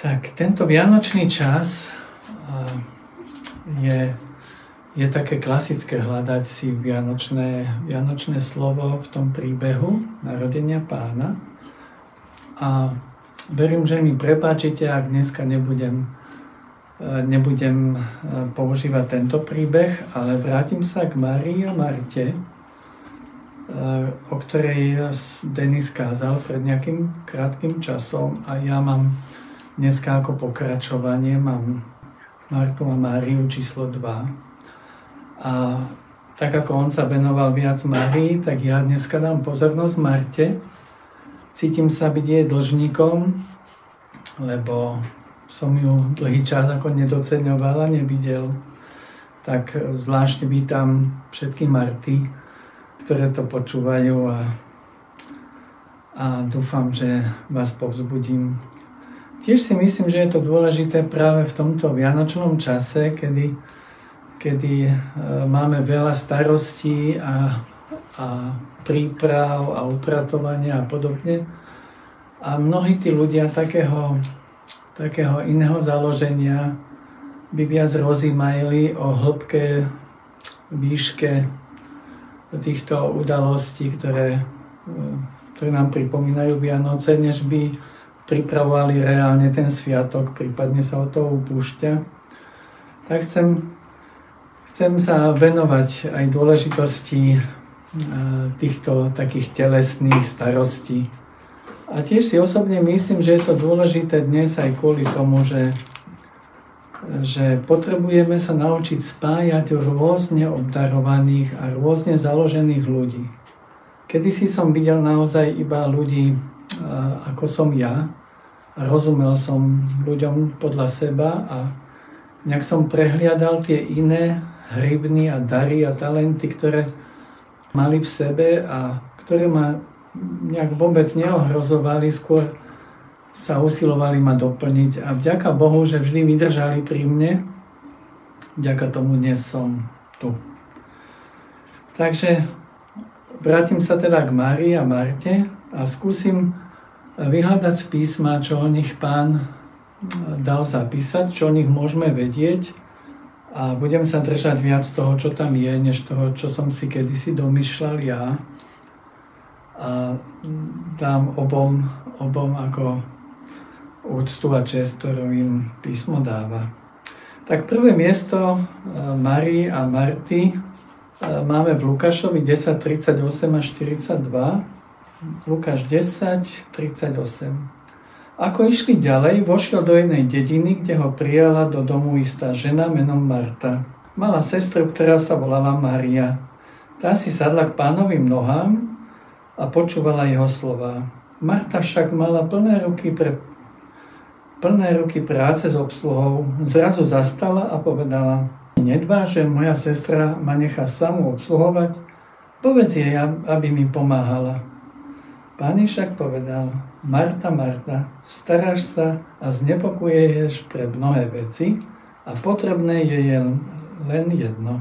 Tak tento vianočný čas je, je také klasické hľadať si vianočné, vianočné slovo v tom príbehu narodenia pána. A verím, že mi prepáčite, ak dneska nebudem, nebudem používať tento príbeh, ale vrátim sa k Márii a Marte, o ktorej Denis kázal pred nejakým krátkým časom a ja mám Dneska ako pokračovanie mám Martu a Máriu číslo 2. A tak ako on sa venoval viac Márii, tak ja dneska dám pozornosť Marte. Cítim sa byť jej dlžníkom, lebo som ju dlhý čas ako nedoceňoval a nevidel. Tak zvlášť vítam všetky Marty, ktoré to počúvajú a, a dúfam, že vás povzbudím Tiež si myslím, že je to dôležité práve v tomto vianočnom čase, kedy, kedy e, máme veľa starostí a, a príprav a upratovania a podobne. A mnohí tí ľudia takého, takého iného založenia by viac rozímajili o hĺbke, výške týchto udalostí, ktoré, e, ktoré nám pripomínajú Vianoce, než by pripravovali reálne ten sviatok, prípadne sa o toho upúšťa, tak chcem, chcem sa venovať aj dôležitosti e, týchto takých telesných starostí. A tiež si osobne myslím, že je to dôležité dnes aj kvôli tomu, že, že potrebujeme sa naučiť spájať rôzne obdarovaných a rôzne založených ľudí. Kedy si som videl naozaj iba ľudí, e, ako som ja, rozumel som ľuďom podľa seba a nejak som prehliadal tie iné hrybny a dary a talenty, ktoré mali v sebe a ktoré ma nejak vôbec neohrozovali, skôr sa usilovali ma doplniť a vďaka Bohu, že vždy vydržali pri mne, vďaka tomu dnes som tu. Takže vrátim sa teda k Márii a Marte a skúsim vyhľadať z písma, čo o nich pán eh, dal zapísať, čo o nich môžeme vedieť a budem sa držať viac toho, čo tam je, než toho, čo som si kedysi domýšľal ja. A dám obom, obom ako úctu a čest, ktorú im písmo dáva. Tak prvé miesto eh, Marii a Marty eh, máme v Lukášovi 10, 38 a 42 Lukáš 10, 38. Ako išli ďalej, vošiel do jednej dediny, kde ho prijala do domu istá žena menom Marta. Mala sestru, ktorá sa volala Maria. Tá si sadla k pánovým nohám a počúvala jeho slova. Marta však mala plné ruky pre plné ruky práce s obsluhou, zrazu zastala a povedala, nedbá, že moja sestra ma nechá samú obsluhovať, povedz jej, aby mi pomáhala. Pán však povedal, Marta, Marta, staráš sa a znepokuješ pre mnohé veci a potrebné je len jedno.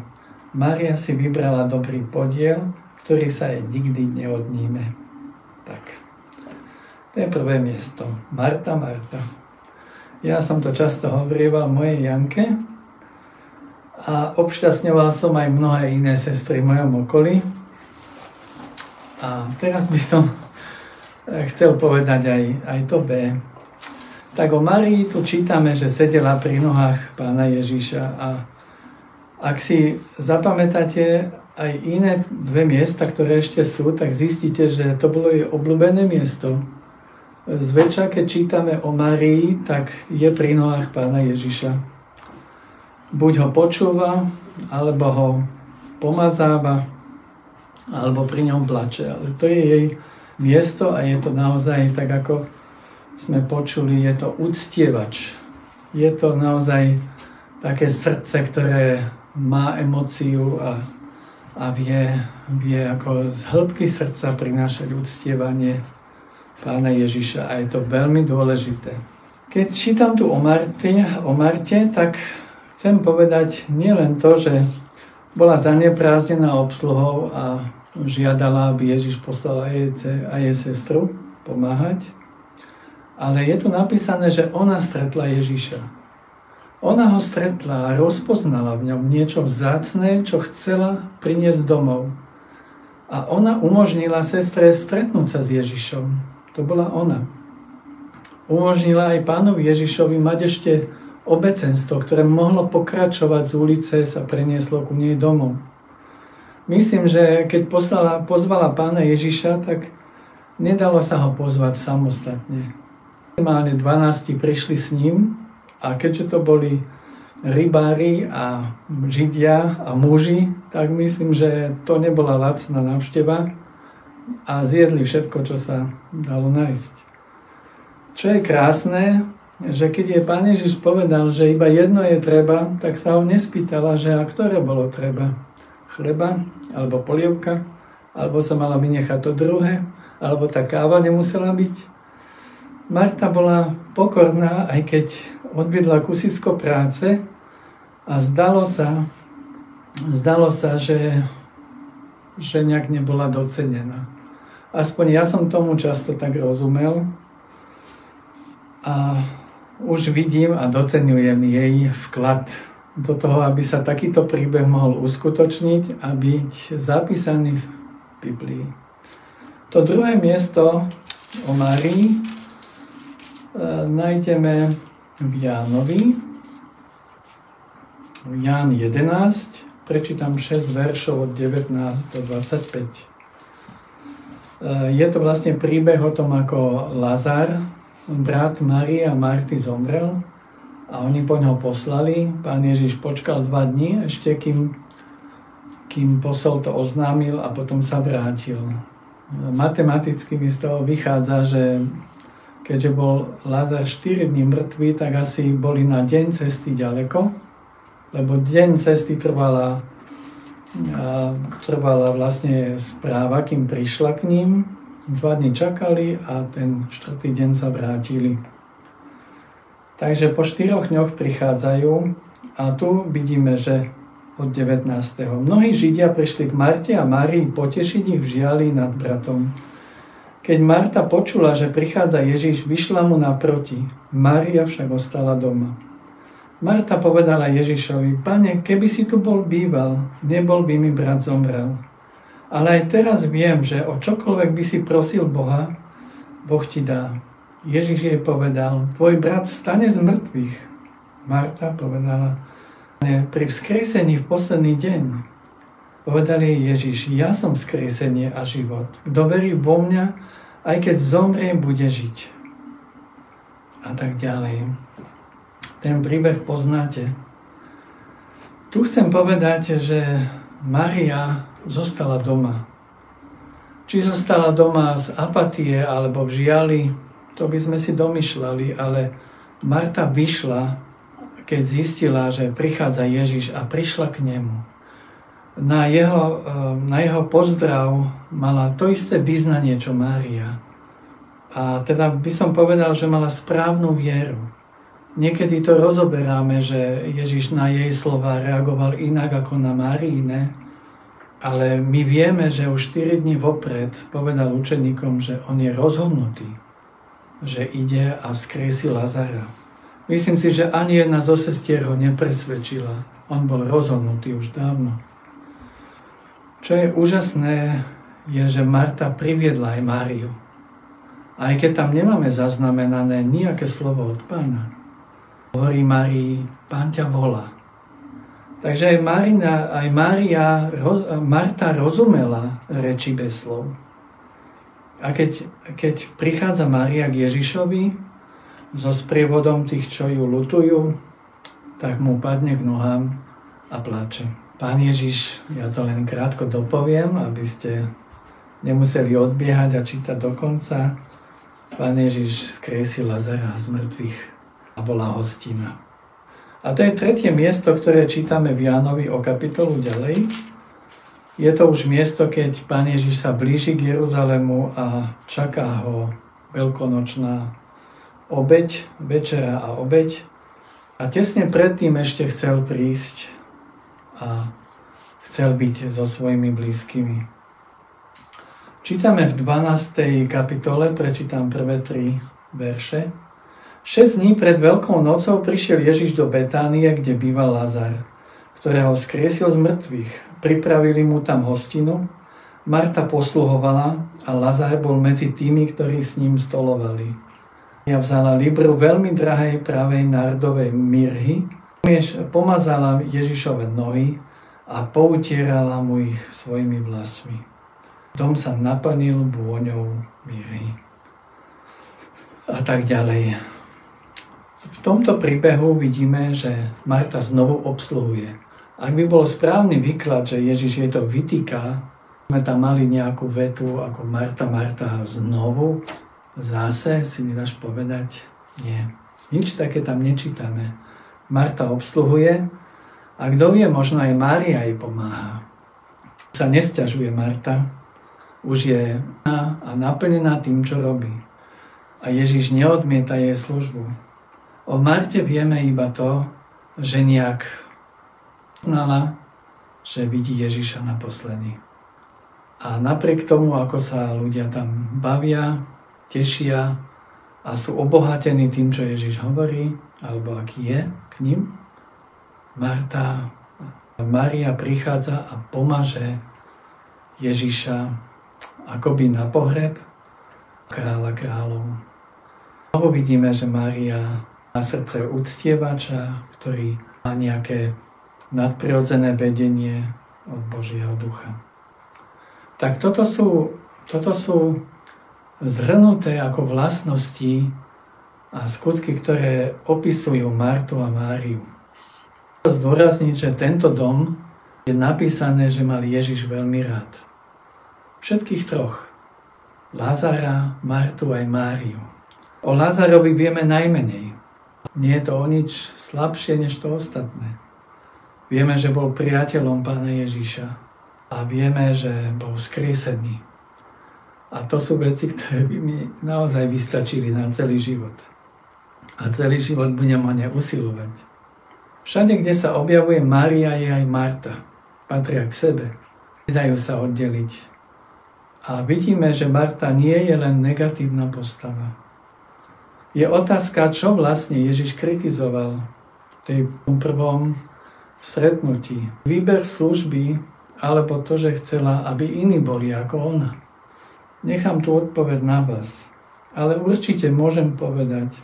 Mária si vybrala dobrý podiel, ktorý sa jej nikdy neodníme. Tak, to je prvé miesto. Marta, Marta. Ja som to často hovorieval mojej Janke a obšťastňoval som aj mnohé iné sestry v mojom okolí. A teraz by som chcel povedať aj, aj to B. Tak o Marii tu čítame, že sedela pri nohách pána Ježíša a ak si zapamätáte aj iné dve miesta, ktoré ešte sú, tak zistíte, že to bolo jej obľúbené miesto. Zväčša, keď čítame o Marii, tak je pri nohách pána Ježiša. Buď ho počúva, alebo ho pomazáva, alebo pri ňom plače. Ale to je jej miesto a je to naozaj tak, ako sme počuli, je to uctievač. Je to naozaj také srdce, ktoré má emóciu a, a vie, vie ako z hĺbky srdca prinášať uctievanie pána Ježiša a je to veľmi dôležité. Keď čítam tu o Marte, o Marte tak chcem povedať nielen to, že bola zanepráznená obsluhou a žiadala, aby Ježiš poslal aj jej, sestru pomáhať, Ale je tu napísané, že ona stretla Ježiša. Ona ho stretla a rozpoznala v ňom niečo vzácne, čo chcela priniesť domov. A ona umožnila sestre stretnúť sa s Ježišom. To bola ona. Umožnila aj pánovi Ježišovi mať ešte obecenstvo, ktoré mohlo pokračovať z ulice, sa prenieslo ku nej domov. Myslím, že keď poslala, pozvala pána Ježiša, tak nedalo sa ho pozvať samostatne. Minimálne 12 prišli s ním a keďže to boli rybári a židia a muži, tak myslím, že to nebola lacná návšteva a zjedli všetko, čo sa dalo nájsť. Čo je krásne, že keď je Pán Ježiš povedal, že iba jedno je treba, tak sa ho nespýtala, že a ktoré bolo treba. Chleba, alebo polievka, alebo sa mala vynechať to druhé, alebo tá káva nemusela byť. Marta bola pokorná, aj keď odviedla kusisko práce a zdalo sa, zdalo sa, že, že nejak nebola docenená. Aspoň ja som tomu často tak rozumel a už vidím a docenujem jej vklad do toho, aby sa takýto príbeh mohol uskutočniť a byť zapísaný v Biblii. To druhé miesto o Márii E, nájdeme v Jánovi, Ján 11, prečítam 6 veršov od 19 do 25. E, je to vlastne príbeh o tom, ako Lazar, brat Marie a Marty zomrel a oni po ňo poslali. Pán Ježiš počkal dva dní, ešte kým, kým posol to oznámil a potom sa vrátil. Matematicky mi z toho vychádza, že keďže bol Lazar 4 dní mŕtvý, tak asi boli na deň cesty ďaleko, lebo deň cesty trvala, trvala vlastne správa, kým prišla k ním. Dva dní čakali a ten štvrtý deň sa vrátili. Takže po štyroch dňoch prichádzajú a tu vidíme, že od 19. Mnohí Židia prišli k Marte a Márii potešiť ich v žiali nad bratom. Keď Marta počula, že prichádza Ježiš, vyšla mu naproti. Mária však ostala doma. Marta povedala Ježišovi, pane, keby si tu bol býval, nebol by mi brat zomrel. Ale aj teraz viem, že o čokoľvek by si prosil Boha, Boh ti dá. Ježiš jej povedal, tvoj brat stane z mŕtvych. Marta povedala, pri vzkriesení v posledný deň. Povedali jej Ježiš, ja som vzkriesenie a život. Kto verí vo mňa, aj keď zomrie, bude žiť. A tak ďalej. Ten príbeh poznáte. Tu chcem povedať, že Maria zostala doma. Či zostala doma z apatie alebo v žiali, to by sme si domyšľali, ale Marta vyšla, keď zistila, že prichádza Ježiš a prišla k nemu na jeho, eh, na jeho pozdrav mala to isté vyznanie, čo Mária. A teda by som povedal, že mala správnu vieru. Niekedy to rozoberáme, že Ježiš na jej slova reagoval inak ako na Máriine, ale my vieme, že už 4 dní vopred povedal učeníkom, že on je rozhodnutý, že ide a vzkriesi Lazara. Myslím si, že ani jedna zo sestier ho nepresvedčila. On bol rozhodnutý už dávno. Čo je úžasné, je, že Marta priviedla aj Máriu. Aj keď tam nemáme zaznamenané nejaké slovo od pána. Hovorí Márii, pán ťa volá. Takže aj, Marina, aj Mária, Marta rozumela reči bez slov. A keď, keď prichádza Mária k Ježišovi so sprievodom tých, čo ju lutujú, tak mu padne k nohám a plače. Pán Ježiš, ja to len krátko dopoviem, aby ste nemuseli odbiehať a čítať do konca. Pán Ježiš skresil Lazara z mŕtvych a bola hostina. A to je tretie miesto, ktoré čítame v Jánovi o kapitolu ďalej. Je to už miesto, keď Pán Ježiš sa blíži k Jeruzalému a čaká ho veľkonočná obeď, večera a obeď. A tesne predtým ešte chcel prísť a chcel byť so svojimi blízkymi. Čítame v 12. kapitole, prečítam prvé tri verše. Šesť dní pred Veľkou nocou prišiel Ježiš do Betánie, kde býval Lazar, ktorého skriesil z mŕtvych. Pripravili mu tam hostinu, Marta posluhovala a Lazar bol medzi tými, ktorí s ním stolovali. Ja vzala libru veľmi drahej pravej nardovej mirhy, pomazala Ježišove nohy a poutierala mu ich svojimi vlasmi. Dom sa naplnil bôňou mirhy. A tak ďalej. V tomto príbehu vidíme, že Marta znovu obsluhuje. Ak by bol správny výklad, že Ježiš jej to vytýka, sme tam mali nejakú vetu ako Marta, Marta znovu, zase si nedáš povedať? Nie. Nič také tam nečítame. Marta obsluhuje a kto vie, možno aj Mária jej pomáha. Sa nestiažuje Marta, už je a naplnená tým, čo robí. A Ježiš neodmieta jej službu. O Marte vieme iba to, že nejak znala, že vidí Ježiša naposledy. A napriek tomu, ako sa ľudia tam bavia, tešia a sú obohatení tým, čo Ježiš hovorí, alebo aký je k ním, Marta, Maria prichádza a pomaže Ježiša akoby na pohreb kráľa kráľov. Znovu vidíme, že Mária má srdce uctievača, ktorý má nejaké nadprirodzené vedenie od Božieho ducha. Tak toto sú, toto sú zhrnuté ako vlastnosti a skutky, ktoré opisujú Martu a Máriu. Zdôrazniť, že tento dom je napísané, že mal Ježiš veľmi rád. Všetkých troch. Lazara, Martu aj Máriu. O Lazarovi vieme najmenej. Nie je to o nič slabšie než to ostatné. Vieme, že bol priateľom pána Ježiša a vieme, že bol skriesený. A to sú veci, ktoré by mi naozaj vystačili na celý život. A celý život budem o ne usilovať. Všade, kde sa objavuje Mária, je aj Marta. Patria k sebe. Nedajú sa oddeliť. A vidíme, že Marta nie je len negatívna postava. Je otázka, čo vlastne Ježiš kritizoval v tej prvom stretnutí. Výber služby alebo to, že chcela, aby iní boli ako ona. Nechám tu odpoveď na vás, ale určite môžem povedať,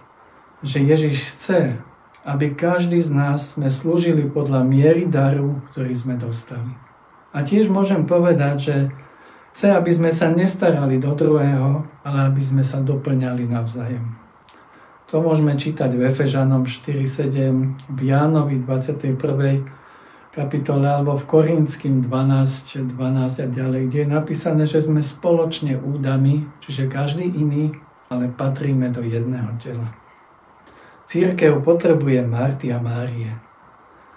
že Ježiš chce, aby každý z nás sme slúžili podľa miery daru, ktorý sme dostali. A tiež môžem povedať, že chce, aby sme sa nestarali do druhého, ale aby sme sa doplňali navzájem. To môžeme čítať v Efežanom 4.7, v Jánovi 21 kapitole alebo v Korinským 12, 12 a ďalej, kde je napísané, že sme spoločne údami, čiže každý iný, ale patríme do jedného tela. Církev potrebuje Marty a Márie.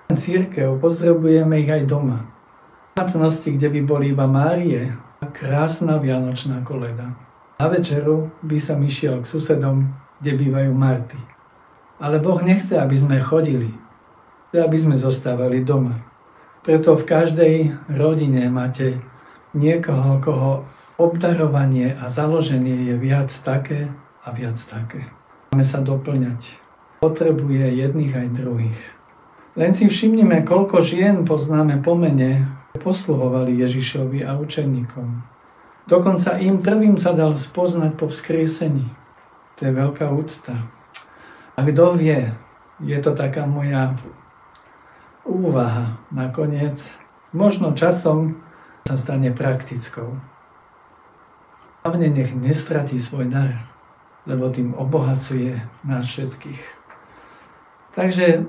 Církev potrebujeme ich aj doma. V domácnosti, kde by boli iba Márie, krásna vianočná koleda. Na večeru by sa išiel k susedom, kde bývajú Marty. Ale Boh nechce, aby sme chodili, chce, aby sme zostávali doma. Preto v každej rodine máte niekoho, koho obdarovanie a založenie je viac také a viac také. Máme sa doplňať. Potrebuje jedných aj druhých. Len si všimnime, koľko žien poznáme po mene, posluhovali Ježišovi a učeníkom. Dokonca im prvým sa dal spoznať po vzkriesení. To je veľká úcta. A kto vie, je to taká moja úvaha nakoniec možno časom sa stane praktickou. Hlavne nech nestratí svoj dar, lebo tým obohacuje nás všetkých. Takže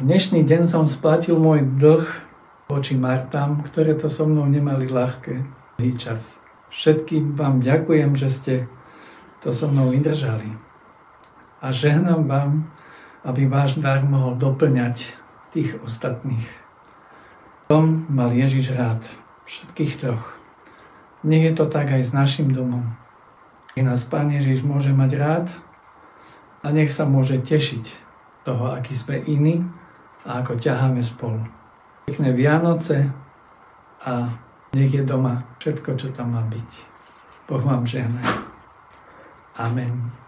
dnešný deň som splatil môj dlh voči Martám, ktoré to so mnou nemali ľahké čas. Všetkým vám ďakujem, že ste to so mnou vydržali. A žehnám vám, aby váš dar mohol doplňať tých ostatných. Dom mal Ježiš rád, všetkých troch. Nech je to tak aj s našim domom. Nech nás Pán Ježiš môže mať rád a nech sa môže tešiť toho, aký sme iní a ako ťaháme spolu. Pekné Vianoce a nech je doma všetko, čo tam má byť. Boh vám žehná. Amen.